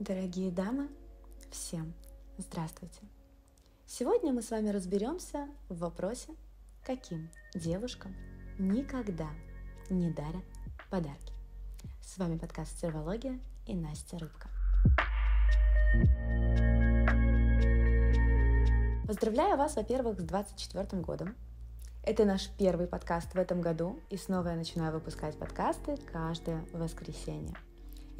Дорогие дамы, всем здравствуйте! Сегодня мы с вами разберемся в вопросе, каким девушкам никогда не дарят подарки. С вами подкаст «Сервология» и Настя Рыбка. Поздравляю вас, во-первых, с 24 годом. Это наш первый подкаст в этом году, и снова я начинаю выпускать подкасты каждое воскресенье.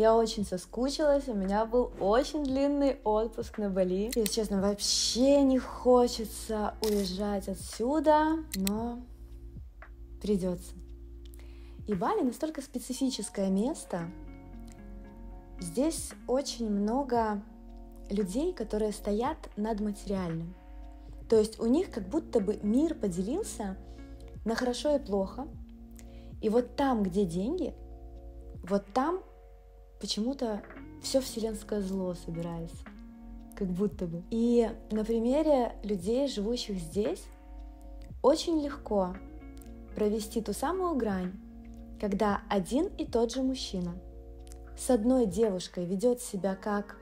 Я очень соскучилась, у меня был очень длинный отпуск на Бали. Если честно, вообще не хочется уезжать отсюда, но придется. И Бали настолько специфическое место. Здесь очень много людей, которые стоят над материальным. То есть у них как будто бы мир поделился на хорошо и плохо. И вот там, где деньги, вот там почему-то все вселенское зло собирается. Как будто бы. И на примере людей, живущих здесь, очень легко провести ту самую грань, когда один и тот же мужчина с одной девушкой ведет себя как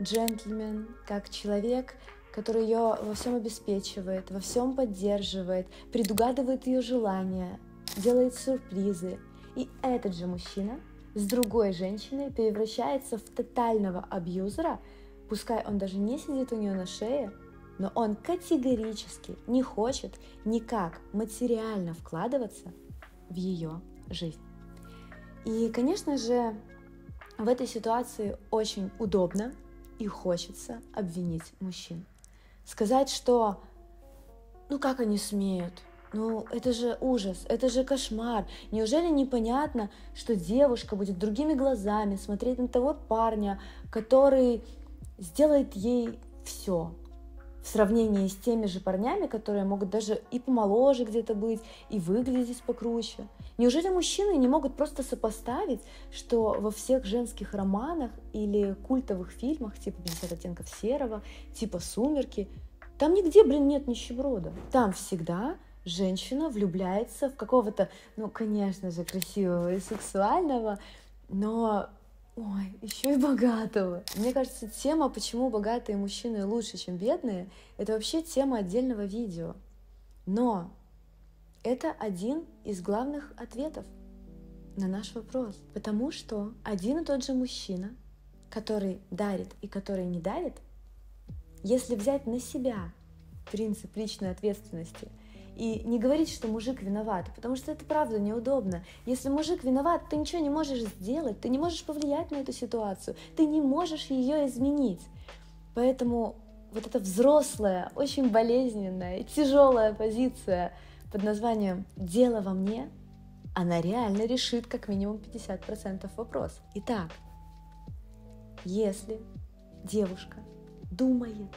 джентльмен, как человек, который ее во всем обеспечивает, во всем поддерживает, предугадывает ее желания, делает сюрпризы. И этот же мужчина с другой женщиной превращается в тотального абьюзера, пускай он даже не сидит у нее на шее, но он категорически не хочет никак материально вкладываться в ее жизнь. И, конечно же, в этой ситуации очень удобно и хочется обвинить мужчин. Сказать, что ну как они смеют, ну, это же ужас, это же кошмар. Неужели непонятно, что девушка будет другими глазами смотреть на того парня, который сделает ей все, в сравнении с теми же парнями, которые могут даже и помоложе где-то быть, и выглядеть покруче. Неужели мужчины не могут просто сопоставить, что во всех женских романах или культовых фильмах, типа «50 оттенков серого», типа «Сумерки», там нигде, блин, нет нищеброда. Там всегда женщина влюбляется в какого-то, ну, конечно же, красивого и сексуального, но Ой, еще и богатого. Мне кажется, тема, почему богатые мужчины лучше, чем бедные, это вообще тема отдельного видео. Но это один из главных ответов на наш вопрос. Потому что один и тот же мужчина, который дарит и который не дарит, если взять на себя принцип личной ответственности – и не говорить, что мужик виноват, потому что это правда неудобно. Если мужик виноват, ты ничего не можешь сделать, ты не можешь повлиять на эту ситуацию, ты не можешь ее изменить. Поэтому вот эта взрослая, очень болезненная, тяжелая позиция под названием «дело во мне», она реально решит как минимум 50% вопросов. Итак, если девушка думает,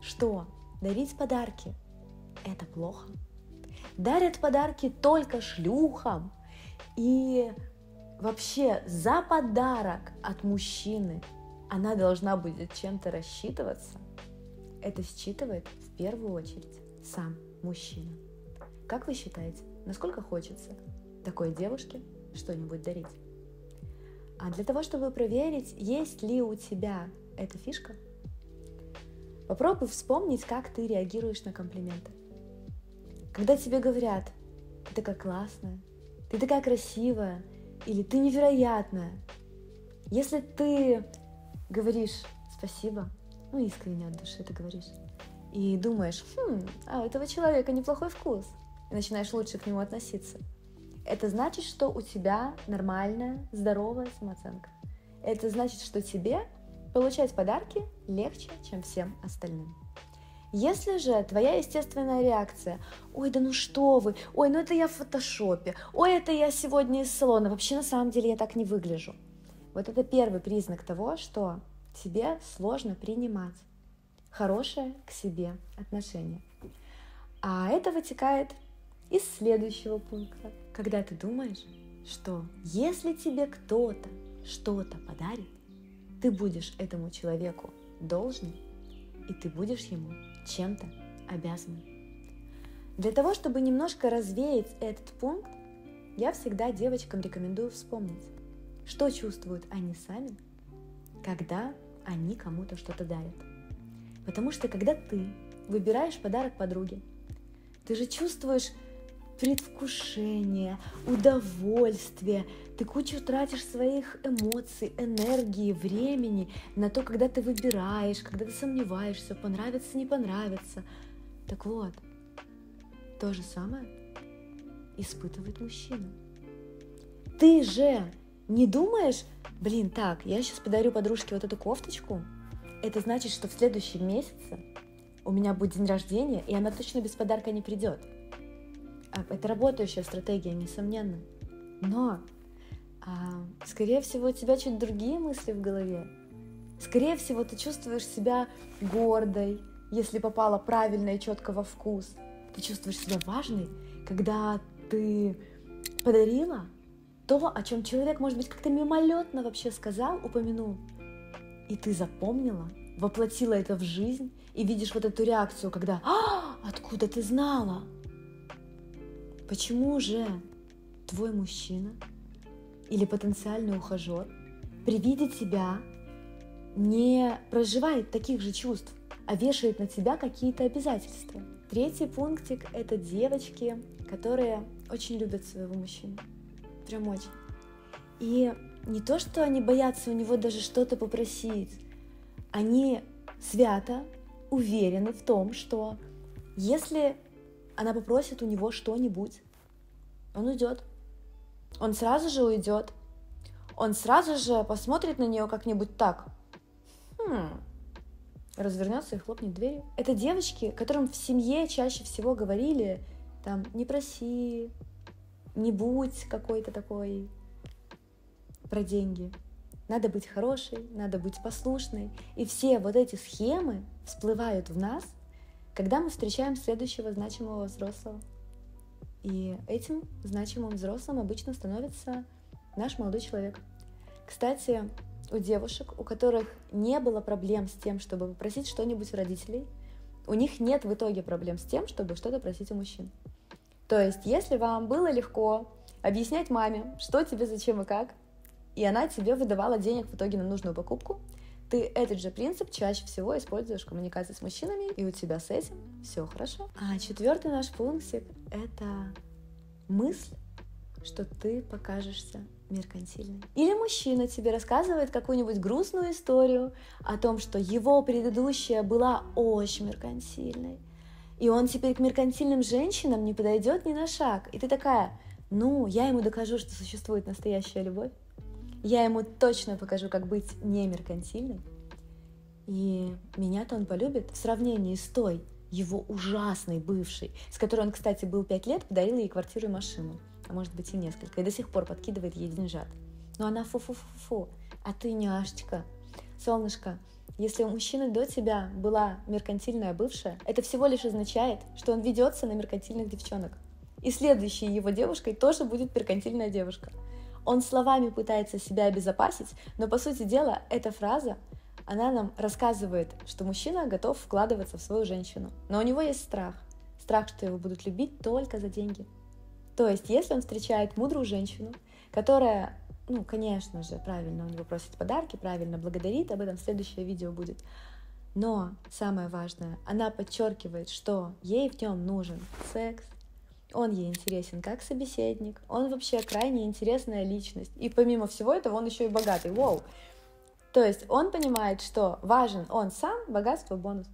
что дарить подарки – это плохо, дарят подарки только шлюхам. И вообще за подарок от мужчины она должна будет чем-то рассчитываться. Это считывает в первую очередь сам мужчина. Как вы считаете, насколько хочется такой девушке что-нибудь дарить? А для того, чтобы проверить, есть ли у тебя эта фишка, попробуй вспомнить, как ты реагируешь на комплименты. Когда тебе говорят, ты такая классная, ты такая красивая, или ты невероятная, если ты говоришь спасибо, ну искренне от души ты говоришь, и думаешь, хм, а у этого человека неплохой вкус, и начинаешь лучше к нему относиться, это значит, что у тебя нормальная, здоровая самооценка. Это значит, что тебе получать подарки легче, чем всем остальным. Если же твоя естественная реакция, ой, да ну что вы, ой, ну это я в фотошопе, ой, это я сегодня из салона, вообще на самом деле я так не выгляжу. Вот это первый признак того, что тебе сложно принимать хорошее к себе отношение. А это вытекает из следующего пункта, когда ты думаешь, что если тебе кто-то что-то подарит, ты будешь этому человеку должен, и ты будешь ему чем-то обязаны. Для того, чтобы немножко развеять этот пункт, я всегда девочкам рекомендую вспомнить, что чувствуют они сами, когда они кому-то что-то дарят. Потому что когда ты выбираешь подарок подруге, ты же чувствуешь предвкушение, удовольствие. Ты кучу тратишь своих эмоций, энергии, времени на то, когда ты выбираешь, когда ты сомневаешься, понравится, не понравится. Так вот, то же самое испытывает мужчина. Ты же не думаешь, блин, так, я сейчас подарю подружке вот эту кофточку, это значит, что в следующем месяце у меня будет день рождения, и она точно без подарка не придет. А, это работающая стратегия, несомненно. Но, а, скорее всего, у тебя чуть другие мысли в голове. Скорее всего, ты чувствуешь себя гордой, если попала правильно и четко во вкус. Ты чувствуешь себя важной, когда ты подарила то, о чем человек, может быть, как-то мимолетно вообще сказал, упомянул, и ты запомнила, воплотила это в жизнь, и видишь вот эту реакцию, когда «А, откуда ты знала?» Почему же твой мужчина или потенциальный ухажер при виде тебя не проживает таких же чувств, а вешает на тебя какие-то обязательства? Третий пунктик – это девочки, которые очень любят своего мужчину. Прям очень. И не то, что они боятся у него даже что-то попросить, они свято уверены в том, что если она попросит у него что-нибудь, он уйдет. Он сразу же уйдет. Он сразу же посмотрит на нее как-нибудь так. Хм. Развернется и хлопнет дверью. Это девочки, которым в семье чаще всего говорили, там, не проси, не будь какой-то такой про деньги. Надо быть хорошей, надо быть послушной. И все вот эти схемы всплывают в нас, когда мы встречаем следующего значимого взрослого. И этим значимым взрослым обычно становится наш молодой человек. Кстати, у девушек, у которых не было проблем с тем, чтобы попросить что-нибудь у родителей, у них нет в итоге проблем с тем, чтобы что-то просить у мужчин. То есть, если вам было легко объяснять маме, что тебе, зачем и как, и она тебе выдавала денег в итоге на нужную покупку, ты этот же принцип чаще всего используешь в коммуникации с мужчинами, и у тебя с этим все хорошо. А четвертый наш пунктик — это мысль, что ты покажешься меркантильной. Или мужчина тебе рассказывает какую-нибудь грустную историю о том, что его предыдущая была очень меркантильной, и он теперь к меркантильным женщинам не подойдет ни на шаг. И ты такая, ну, я ему докажу, что существует настоящая любовь. Я ему точно покажу, как быть не меркантильным. И меня-то он полюбит в сравнении с той, его ужасной бывшей, с которой он, кстати, был пять лет, подарил ей квартиру и машину, а может быть и несколько, и до сих пор подкидывает ей деньжат. Но она фу-фу-фу-фу, а ты няшечка. Солнышко, если у мужчины до тебя была меркантильная бывшая, это всего лишь означает, что он ведется на меркантильных девчонок. И следующей его девушкой тоже будет меркантильная девушка. Он словами пытается себя обезопасить, но по сути дела эта фраза, она нам рассказывает, что мужчина готов вкладываться в свою женщину. Но у него есть страх. Страх, что его будут любить только за деньги. То есть, если он встречает мудрую женщину, которая, ну, конечно же, правильно у него просит подарки, правильно благодарит, об этом следующее видео будет. Но самое важное, она подчеркивает, что ей в нем нужен секс, он ей интересен как собеседник, он вообще крайне интересная личность. И помимо всего этого, он еще и богатый. Вау! То есть он понимает, что важен он сам, богатство бонус.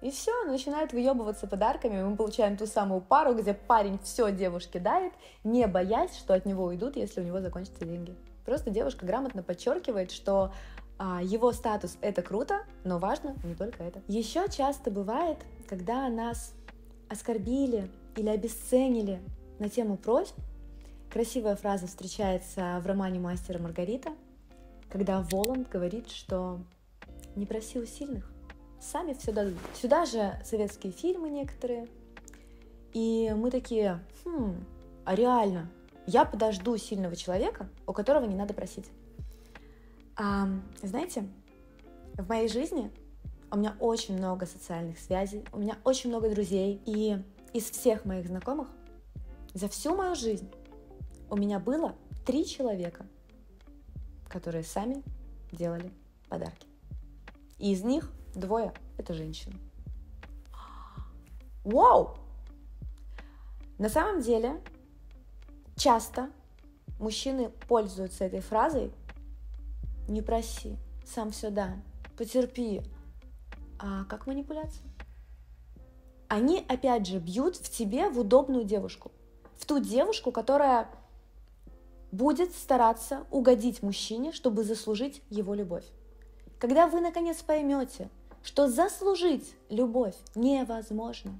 И все, начинает выебываться подарками, мы получаем ту самую пару, где парень все девушке дарит, не боясь, что от него уйдут, если у него закончатся деньги. Просто девушка грамотно подчеркивает, что а, его статус это круто, но важно не только это. Еще часто бывает, когда нас оскорбили или обесценили на тему просьб, красивая фраза встречается в романе «Мастер и Маргарита», когда Воланд говорит, что «не проси у сильных, сами все дадут». Сюда же советские фильмы некоторые, и мы такие, хм, а реально, я подожду сильного человека, у которого не надо просить. А, знаете, в моей жизни у меня очень много социальных связей, у меня очень много друзей, и из всех моих знакомых за всю мою жизнь у меня было три человека, которые сами делали подарки. И из них двое – это женщины. Вау! На самом деле, часто мужчины пользуются этой фразой «не проси, сам все да, потерпи». А как манипуляция? Они, опять же, бьют в тебе в удобную девушку. В ту девушку, которая будет стараться угодить мужчине, чтобы заслужить его любовь. Когда вы наконец поймете, что заслужить любовь невозможно,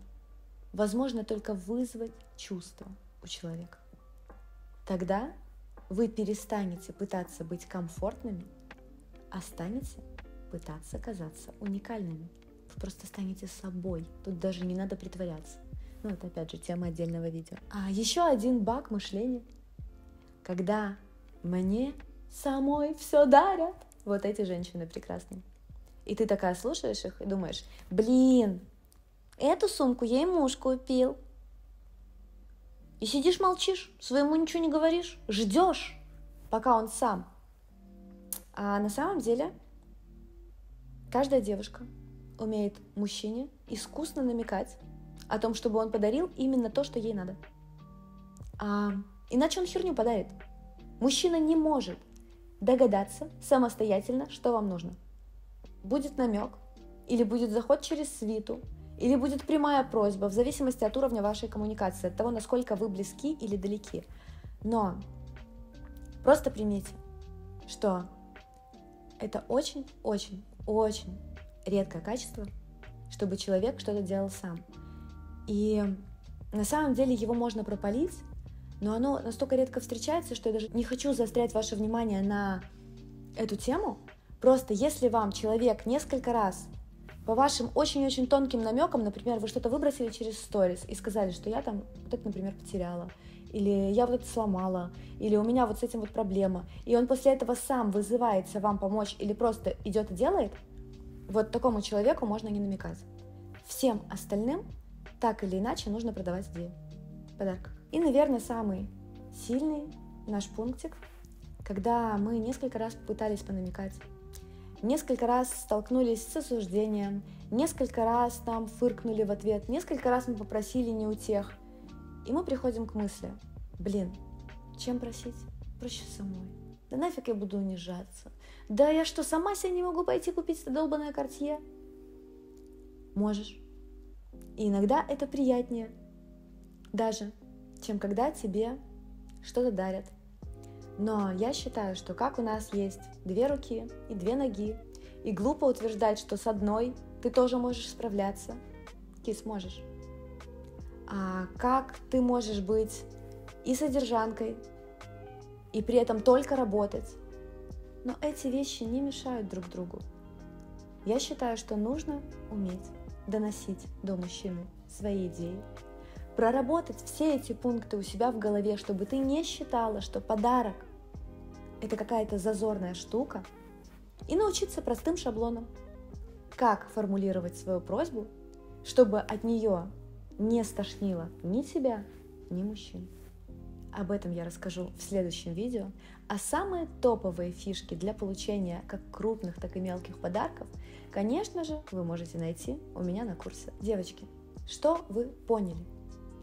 возможно только вызвать чувство у человека, тогда вы перестанете пытаться быть комфортными, а станете пытаться казаться уникальными. Просто станете собой. Тут даже не надо притворяться. Ну, это опять же тема отдельного видео. А еще один баг мышления – когда мне самой все дарят. Вот эти женщины прекрасные. И ты такая слушаешь их и думаешь, блин, эту сумку ей муж купил. И сидишь молчишь, своему ничего не говоришь, ждешь, пока он сам. А на самом деле каждая девушка умеет мужчине искусно намекать о том, чтобы он подарил именно то, что ей надо. А Иначе он херню подарит. Мужчина не может догадаться самостоятельно, что вам нужно. Будет намек, или будет заход через свиту, или будет прямая просьба, в зависимости от уровня вашей коммуникации, от того, насколько вы близки или далеки. Но просто примите, что это очень-очень-очень редкое качество, чтобы человек что-то делал сам. И на самом деле его можно пропалить, но оно настолько редко встречается, что я даже не хочу заострять ваше внимание на эту тему. Просто если вам человек несколько раз по вашим очень-очень тонким намекам, например, вы что-то выбросили через сторис и сказали, что я там вот это, например, потеряла, или я вот это сломала, или у меня вот с этим вот проблема, и он после этого сам вызывается вам помочь или просто идет и делает, вот такому человеку можно не намекать. Всем остальным так или иначе нужно продавать идею. Подарок. И, наверное, самый сильный наш пунктик, когда мы несколько раз пытались понамекать, несколько раз столкнулись с осуждением, несколько раз нам фыркнули в ответ, несколько раз мы попросили не у тех. И мы приходим к мысли, блин, чем просить? Проще самой. Да нафиг я буду унижаться? Да я что, сама себе не могу пойти купить это долбанное кортье? Можешь. И иногда это приятнее. Даже чем когда тебе что-то дарят. Но я считаю, что как у нас есть две руки и две ноги, и глупо утверждать, что с одной ты тоже можешь справляться, ты сможешь. А как ты можешь быть и содержанкой, и при этом только работать? Но эти вещи не мешают друг другу. Я считаю, что нужно уметь доносить до мужчины свои идеи, проработать все эти пункты у себя в голове, чтобы ты не считала, что подарок – это какая-то зазорная штука, и научиться простым шаблонам. Как формулировать свою просьбу, чтобы от нее не стошнило ни тебя, ни мужчин. Об этом я расскажу в следующем видео. А самые топовые фишки для получения как крупных, так и мелких подарков, конечно же, вы можете найти у меня на курсе. Девочки, что вы поняли?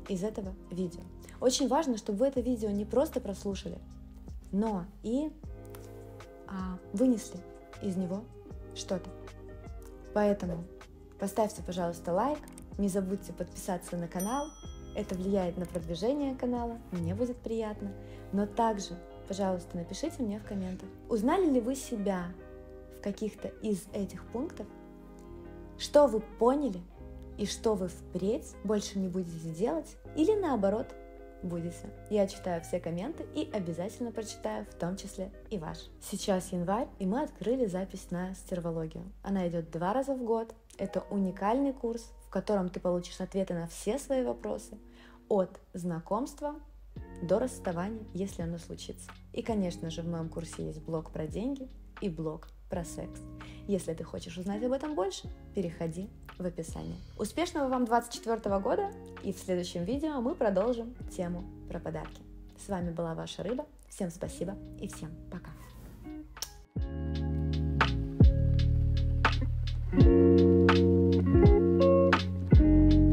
из этого видео. Очень важно, чтобы вы это видео не просто прослушали, но и а, вынесли из него что-то. Поэтому поставьте, пожалуйста, лайк, не забудьте подписаться на канал, это влияет на продвижение канала, мне будет приятно. Но также, пожалуйста, напишите мне в комментах, узнали ли вы себя в каких-то из этих пунктов, что вы поняли и что вы впредь больше не будете делать или наоборот будете. Я читаю все комменты и обязательно прочитаю, в том числе и ваш. Сейчас январь, и мы открыли запись на стервологию. Она идет два раза в год. Это уникальный курс, котором ты получишь ответы на все свои вопросы, от знакомства до расставания, если оно случится. И, конечно же, в моем курсе есть блог про деньги и блог про секс. Если ты хочешь узнать об этом больше, переходи в описание. Успешного вам 24 года, и в следующем видео мы продолжим тему про подарки. С вами была ваша рыба. Всем спасибо и всем пока. thank you